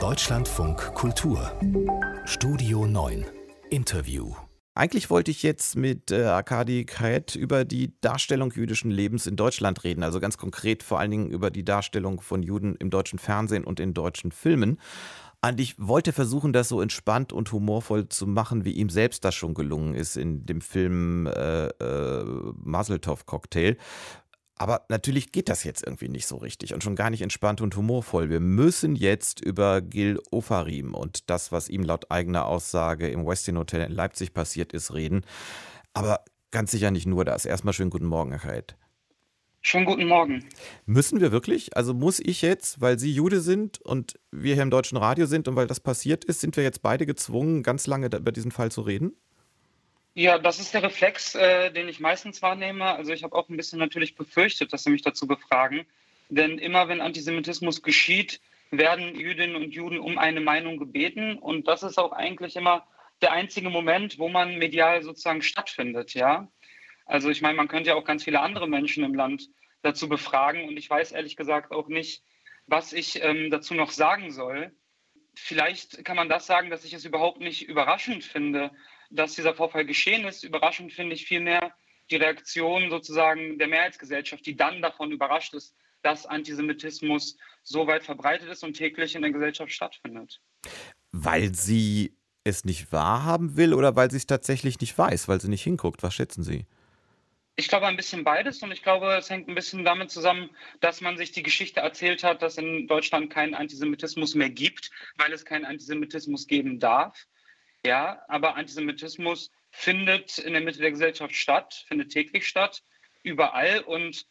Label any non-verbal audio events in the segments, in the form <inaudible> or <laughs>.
Deutschlandfunk Kultur Studio 9 Interview eigentlich wollte ich jetzt mit äh, Arkadi Kaet über die Darstellung jüdischen Lebens in Deutschland reden, also ganz konkret vor allen Dingen über die Darstellung von Juden im deutschen Fernsehen und in deutschen Filmen. Und ich wollte versuchen, das so entspannt und humorvoll zu machen, wie ihm selbst das schon gelungen ist in dem Film äh, äh, Maseltov Cocktail. Aber natürlich geht das jetzt irgendwie nicht so richtig und schon gar nicht entspannt und humorvoll. Wir müssen jetzt über Gil Ofarim und das, was ihm laut eigener Aussage im Westin Hotel in Leipzig passiert ist, reden. Aber ganz sicher nicht nur das. Erstmal schönen guten Morgen, Herr Kait. Schönen guten Morgen. Müssen wir wirklich? Also muss ich jetzt, weil Sie Jude sind und wir hier im deutschen Radio sind und weil das passiert ist, sind wir jetzt beide gezwungen, ganz lange über diesen Fall zu reden? Ja, das ist der Reflex, äh, den ich meistens wahrnehme. Also ich habe auch ein bisschen natürlich befürchtet, dass Sie mich dazu befragen. Denn immer wenn Antisemitismus geschieht, werden Jüdinnen und Juden um eine Meinung gebeten. Und das ist auch eigentlich immer der einzige Moment, wo man medial sozusagen stattfindet, ja. Also ich meine, man könnte ja auch ganz viele andere Menschen im Land dazu befragen. Und ich weiß ehrlich gesagt auch nicht, was ich ähm, dazu noch sagen soll. Vielleicht kann man das sagen, dass ich es überhaupt nicht überraschend finde, dass dieser Vorfall geschehen ist. Überraschend finde ich vielmehr die Reaktion sozusagen der Mehrheitsgesellschaft, die dann davon überrascht ist, dass Antisemitismus so weit verbreitet ist und täglich in der Gesellschaft stattfindet. Weil sie es nicht wahrhaben will oder weil sie es tatsächlich nicht weiß, weil sie nicht hinguckt? Was schätzen Sie? Ich glaube ein bisschen beides und ich glaube, es hängt ein bisschen damit zusammen, dass man sich die Geschichte erzählt hat, dass in Deutschland keinen Antisemitismus mehr gibt, weil es keinen Antisemitismus geben darf. Ja, aber Antisemitismus findet in der Mitte der Gesellschaft statt, findet täglich statt, überall. Und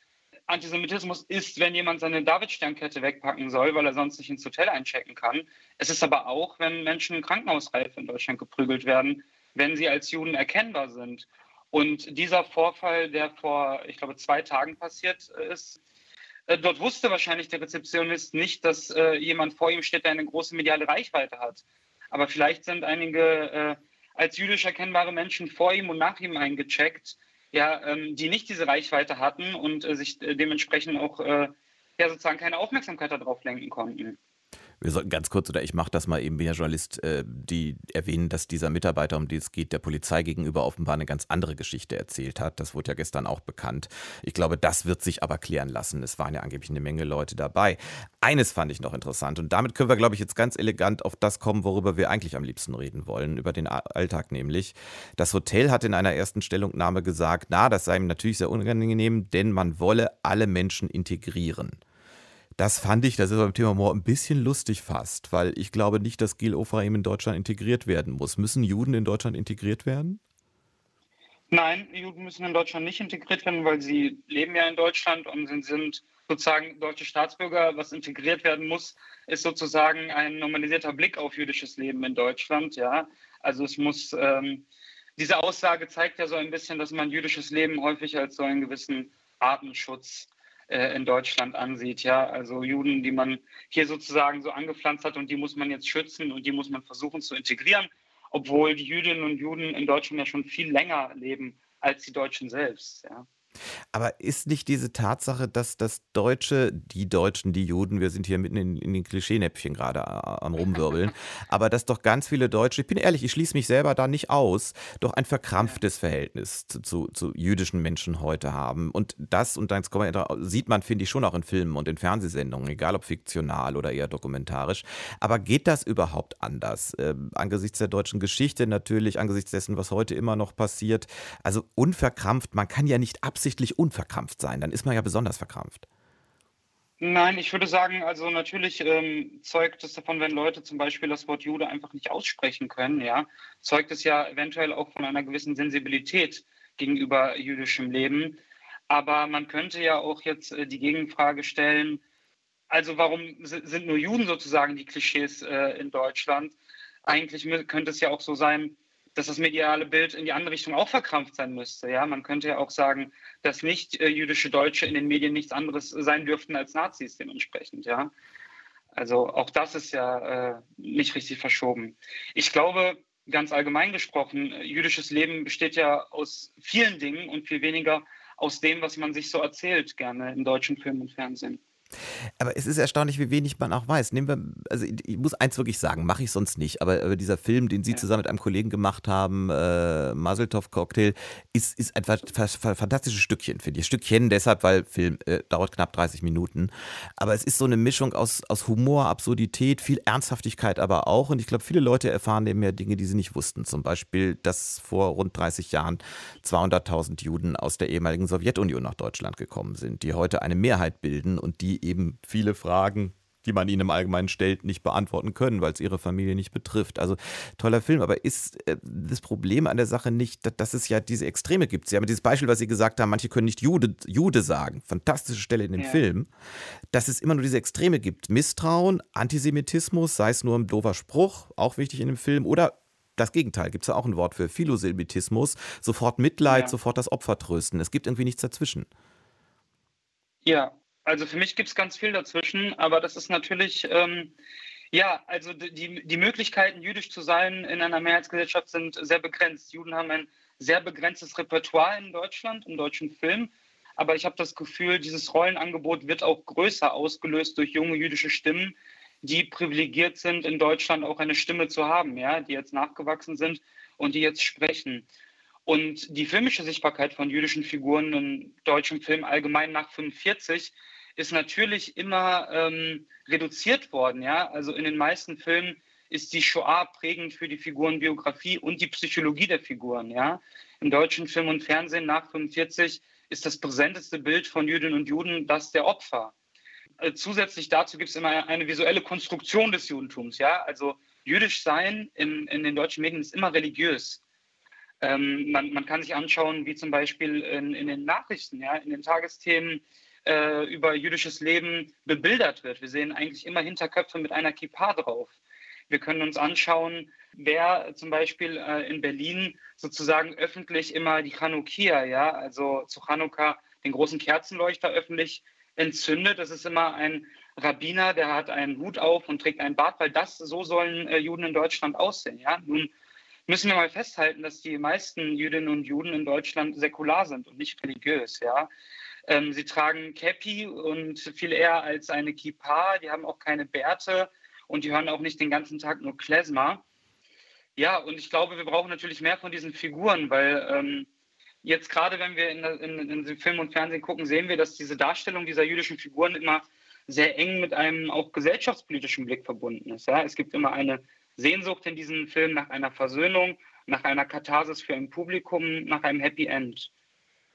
Antisemitismus ist, wenn jemand seine Davidsternkette wegpacken soll, weil er sonst nicht ins Hotel einchecken kann. Es ist aber auch, wenn Menschen krankenhausreif in Deutschland geprügelt werden, wenn sie als Juden erkennbar sind. Und dieser Vorfall, der vor, ich glaube, zwei Tagen passiert ist, äh, dort wusste wahrscheinlich der Rezeptionist nicht, dass äh, jemand vor ihm steht, der eine große mediale Reichweite hat. Aber vielleicht sind einige äh, als jüdisch erkennbare Menschen vor ihm und nach ihm eingecheckt, ja, ähm, die nicht diese Reichweite hatten und äh, sich äh, dementsprechend auch äh, ja, sozusagen keine Aufmerksamkeit darauf lenken konnten wir sollten ganz kurz, oder ich mache das mal eben wie Herr Journalist, äh, die erwähnen, dass dieser Mitarbeiter, um den es geht, der Polizei gegenüber offenbar eine ganz andere Geschichte erzählt hat. Das wurde ja gestern auch bekannt. Ich glaube, das wird sich aber klären lassen. Es waren ja angeblich eine Menge Leute dabei. Eines fand ich noch interessant und damit können wir, glaube ich, jetzt ganz elegant auf das kommen, worüber wir eigentlich am liebsten reden wollen, über den Alltag nämlich. Das Hotel hat in einer ersten Stellungnahme gesagt, na, das sei ihm natürlich sehr unangenehm, denn man wolle alle Menschen integrieren. Das fand ich, das ist beim Thema Moor ein bisschen lustig fast, weil ich glaube nicht, dass Gil Ofraim in Deutschland integriert werden muss. Müssen Juden in Deutschland integriert werden? Nein, Juden müssen in Deutschland nicht integriert werden, weil sie leben ja in Deutschland und sind, sind sozusagen deutsche Staatsbürger. Was integriert werden muss, ist sozusagen ein normalisierter Blick auf jüdisches Leben in Deutschland. Ja, also es muss ähm, diese Aussage zeigt ja so ein bisschen, dass man jüdisches Leben häufig als so einen gewissen Artenschutz äh, in Deutschland ansieht. Ja, also Juden, die man hier sozusagen so angepflanzt hat und die muss man jetzt schützen und die muss man versuchen zu integrieren, obwohl die Jüdinnen und Juden in Deutschland ja schon viel länger leben als die Deutschen selbst. Ja. Aber ist nicht diese Tatsache, dass das Deutsche, die Deutschen, die Juden, wir sind hier mitten in, in den Klischeenäpfchen gerade äh, am Rumwirbeln, <laughs> aber dass doch ganz viele Deutsche, ich bin ehrlich, ich schließe mich selber da nicht aus, doch ein verkrampftes Verhältnis zu, zu, zu jüdischen Menschen heute haben. Und das, und dann sieht man, finde ich, schon auch in Filmen und in Fernsehsendungen, egal ob fiktional oder eher dokumentarisch. Aber geht das überhaupt anders? Äh, angesichts der deutschen Geschichte natürlich, angesichts dessen, was heute immer noch passiert. Also unverkrampft, man kann ja nicht absehen, absichtlich unverkrampft sein, dann ist man ja besonders verkrampft. Nein, ich würde sagen, also natürlich ähm, zeugt es davon, wenn Leute zum Beispiel das Wort Jude einfach nicht aussprechen können, ja, zeugt es ja eventuell auch von einer gewissen Sensibilität gegenüber jüdischem Leben. Aber man könnte ja auch jetzt äh, die Gegenfrage stellen, also warum sind nur Juden sozusagen die Klischees äh, in Deutschland? Eigentlich könnte es ja auch so sein, dass das mediale Bild in die andere Richtung auch verkrampft sein müsste. Ja, man könnte ja auch sagen, dass nicht äh, jüdische Deutsche in den Medien nichts anderes sein dürften als Nazis dementsprechend. Ja, also auch das ist ja äh, nicht richtig verschoben. Ich glaube, ganz allgemein gesprochen, jüdisches Leben besteht ja aus vielen Dingen und viel weniger aus dem, was man sich so erzählt, gerne in deutschen Filmen und Fernsehen. Aber es ist erstaunlich, wie wenig man auch weiß. Nehmen wir, also ich muss eins wirklich sagen, mache ich sonst nicht, aber, aber, dieser Film, den Sie ja. zusammen mit einem Kollegen gemacht haben, äh, Maseltov Cocktail, ist, ist ein fantastisches Stückchen, finde ich. Stückchen deshalb, weil Film äh, dauert knapp 30 Minuten. Aber es ist so eine Mischung aus, aus Humor, Absurdität, viel Ernsthaftigkeit aber auch. Und ich glaube, viele Leute erfahren eben ja Dinge, die sie nicht wussten. Zum Beispiel, dass vor rund 30 Jahren 200.000 Juden aus der ehemaligen Sowjetunion nach Deutschland gekommen sind, die heute eine Mehrheit bilden und die eben viele Fragen die man ihnen im Allgemeinen stellt, nicht beantworten können, weil es ihre Familie nicht betrifft. Also toller Film, aber ist äh, das Problem an der Sache nicht, dass, dass, es ja diese Extreme gibt? Sie haben dieses Beispiel, was Sie gesagt haben, manche können nicht Jude, Jude sagen. Fantastische Stelle in dem ja. Film, dass es immer nur diese Extreme gibt. Misstrauen, Antisemitismus, sei es nur ein doofer Spruch, auch wichtig in dem Film, oder das Gegenteil, gibt es ja auch ein Wort für Philosilbitismus, sofort Mitleid, ja. sofort das Opfer trösten. Es gibt irgendwie nichts dazwischen. Ja, also für mich gibt es ganz viel dazwischen, aber das ist natürlich, ähm, ja, also die, die Möglichkeiten, jüdisch zu sein in einer Mehrheitsgesellschaft sind sehr begrenzt. Juden haben ein sehr begrenztes Repertoire in Deutschland, im deutschen Film. Aber ich habe das Gefühl, dieses Rollenangebot wird auch größer ausgelöst durch junge jüdische Stimmen, die privilegiert sind, in Deutschland auch eine Stimme zu haben, ja, die jetzt nachgewachsen sind und die jetzt sprechen. Und die filmische Sichtbarkeit von jüdischen Figuren im deutschen Film allgemein nach 45 ist natürlich immer ähm, reduziert worden. Ja? Also in den meisten Filmen ist die Shoah prägend für die Figurenbiografie und die Psychologie der Figuren. Ja? Im deutschen Film und Fernsehen nach 45 ist das präsenteste Bild von Jüdinnen und Juden das der Opfer. Äh, zusätzlich dazu gibt es immer eine visuelle Konstruktion des Judentums. Ja? Also jüdisch sein in, in den deutschen Medien ist immer religiös. Ähm, man, man, kann sich anschauen, wie zum Beispiel in, in den Nachrichten, ja, in den Tagesthemen äh, über jüdisches Leben bebildert wird. Wir sehen eigentlich immer Hinterköpfe mit einer Kippa drauf. Wir können uns anschauen, wer zum Beispiel äh, in Berlin sozusagen öffentlich immer die Chanukia, ja, also zu Chanukka den großen Kerzenleuchter öffentlich entzündet. Das ist immer ein Rabbiner, der hat einen Hut auf und trägt einen Bart, weil das so sollen äh, Juden in Deutschland aussehen. Ja? Nun müssen wir mal festhalten, dass die meisten Jüdinnen und Juden in Deutschland säkular sind und nicht religiös. Ja? Ähm, sie tragen Cappy und viel eher als eine Kippa. Die haben auch keine Bärte und die hören auch nicht den ganzen Tag nur Klezmer. Ja, und ich glaube, wir brauchen natürlich mehr von diesen Figuren, weil ähm, jetzt gerade, wenn wir in, in, in Film und Fernsehen gucken, sehen wir, dass diese Darstellung dieser jüdischen Figuren immer sehr eng mit einem auch gesellschaftspolitischen Blick verbunden ist. Ja? Es gibt immer eine Sehnsucht in diesen Film nach einer Versöhnung, nach einer Katharsis für ein Publikum, nach einem Happy End.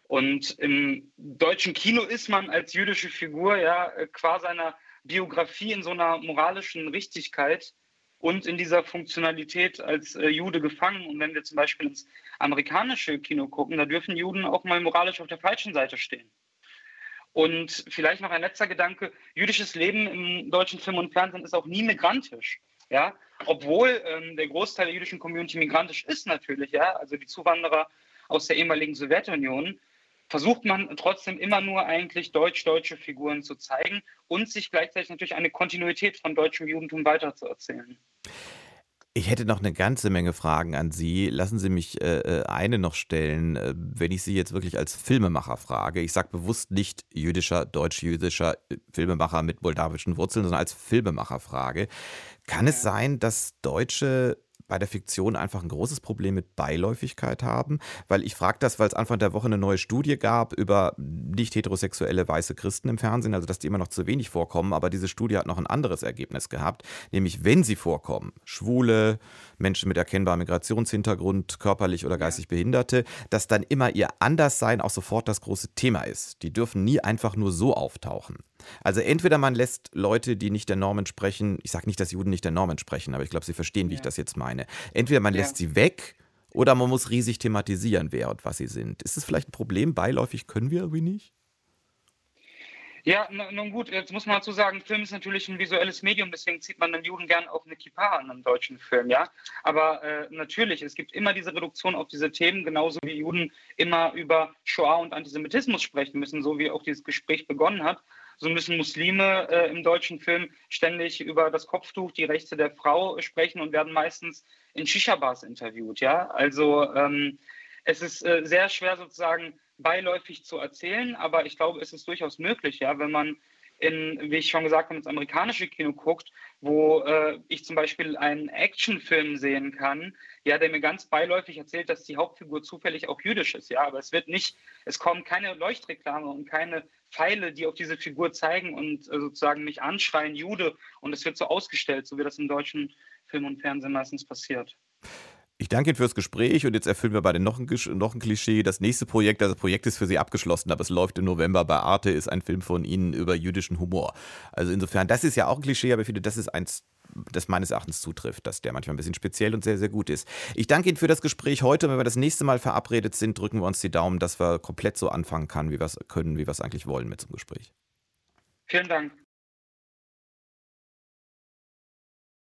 Und im deutschen Kino ist man als jüdische Figur ja qua seiner Biografie in so einer moralischen Richtigkeit und in dieser Funktionalität als äh, Jude gefangen. Und wenn wir zum Beispiel ins amerikanische Kino gucken, da dürfen Juden auch mal moralisch auf der falschen Seite stehen. Und vielleicht noch ein letzter Gedanke: Jüdisches Leben im deutschen Film und Fernsehen ist auch nie migrantisch. Ja, obwohl ähm, der Großteil der jüdischen Community migrantisch ist natürlich, ja, also die Zuwanderer aus der ehemaligen Sowjetunion versucht man trotzdem immer nur eigentlich deutsch-deutsche Figuren zu zeigen und sich gleichzeitig natürlich eine Kontinuität von deutschem Judentum weiterzuerzählen. Ich hätte noch eine ganze Menge Fragen an Sie. Lassen Sie mich äh, äh eine noch stellen, äh, wenn ich Sie jetzt wirklich als Filmemacher frage. Ich sage bewusst nicht jüdischer, deutsch-jüdischer äh, Filmemacher mit moldawischen Wurzeln, sondern als Filmemacher frage. Kann es sein, dass deutsche bei der Fiktion einfach ein großes Problem mit Beiläufigkeit haben? Weil ich frage das, weil es Anfang der Woche eine neue Studie gab über nicht heterosexuelle weiße Christen im Fernsehen, also dass die immer noch zu wenig vorkommen. Aber diese Studie hat noch ein anderes Ergebnis gehabt, nämlich wenn sie vorkommen, Schwule, Menschen mit erkennbarem Migrationshintergrund, körperlich oder geistig Behinderte, dass dann immer ihr Anderssein auch sofort das große Thema ist. Die dürfen nie einfach nur so auftauchen. Also entweder man lässt Leute, die nicht der Norm entsprechen, ich sage nicht, dass Juden nicht der Norm entsprechen, aber ich glaube, Sie verstehen, wie ja. ich das jetzt meine. Entweder man ja. lässt sie weg oder man muss riesig thematisieren, wer und was sie sind. Ist es vielleicht ein Problem? Beiläufig können wir irgendwie nicht? Ja, nun gut, jetzt muss man dazu sagen, Film ist natürlich ein visuelles Medium, deswegen zieht man den Juden gern auf eine Kippa an einem deutschen Film, ja. Aber äh, natürlich, es gibt immer diese Reduktion auf diese Themen, genauso wie Juden immer über Shoah und Antisemitismus sprechen müssen, so wie auch dieses Gespräch begonnen hat so müssen Muslime äh, im deutschen Film ständig über das Kopftuch, die Rechte der Frau sprechen und werden meistens in Shisha-Bars interviewt. Ja, also ähm, es ist äh, sehr schwer sozusagen beiläufig zu erzählen, aber ich glaube, es ist durchaus möglich, ja, wenn man in, wie ich schon gesagt habe, ins amerikanische Kino guckt, wo äh, ich zum Beispiel einen Actionfilm sehen kann, ja, der mir ganz beiläufig erzählt, dass die Hauptfigur zufällig auch jüdisch ist, ja, aber es wird nicht, es kommen keine Leuchtreklame und keine Pfeile, die auf diese Figur zeigen und äh, sozusagen mich anschreien, Jude, und es wird so ausgestellt, so wie das im deutschen Film und Fernsehen meistens passiert. Ich danke Ihnen fürs Gespräch und jetzt erfüllen wir beide noch ein, noch ein Klischee. Das nächste Projekt, also das Projekt ist für Sie abgeschlossen, aber es läuft im November bei Arte, ist ein Film von Ihnen über jüdischen Humor. Also insofern, das ist ja auch ein Klischee, aber ich finde, das ist eins, das meines Erachtens zutrifft, dass der manchmal ein bisschen speziell und sehr, sehr gut ist. Ich danke Ihnen für das Gespräch heute. Wenn wir das nächste Mal verabredet sind, drücken wir uns die Daumen, dass wir komplett so anfangen können, wie wir es können, wie wir es eigentlich wollen mit so einem Gespräch. Vielen Dank.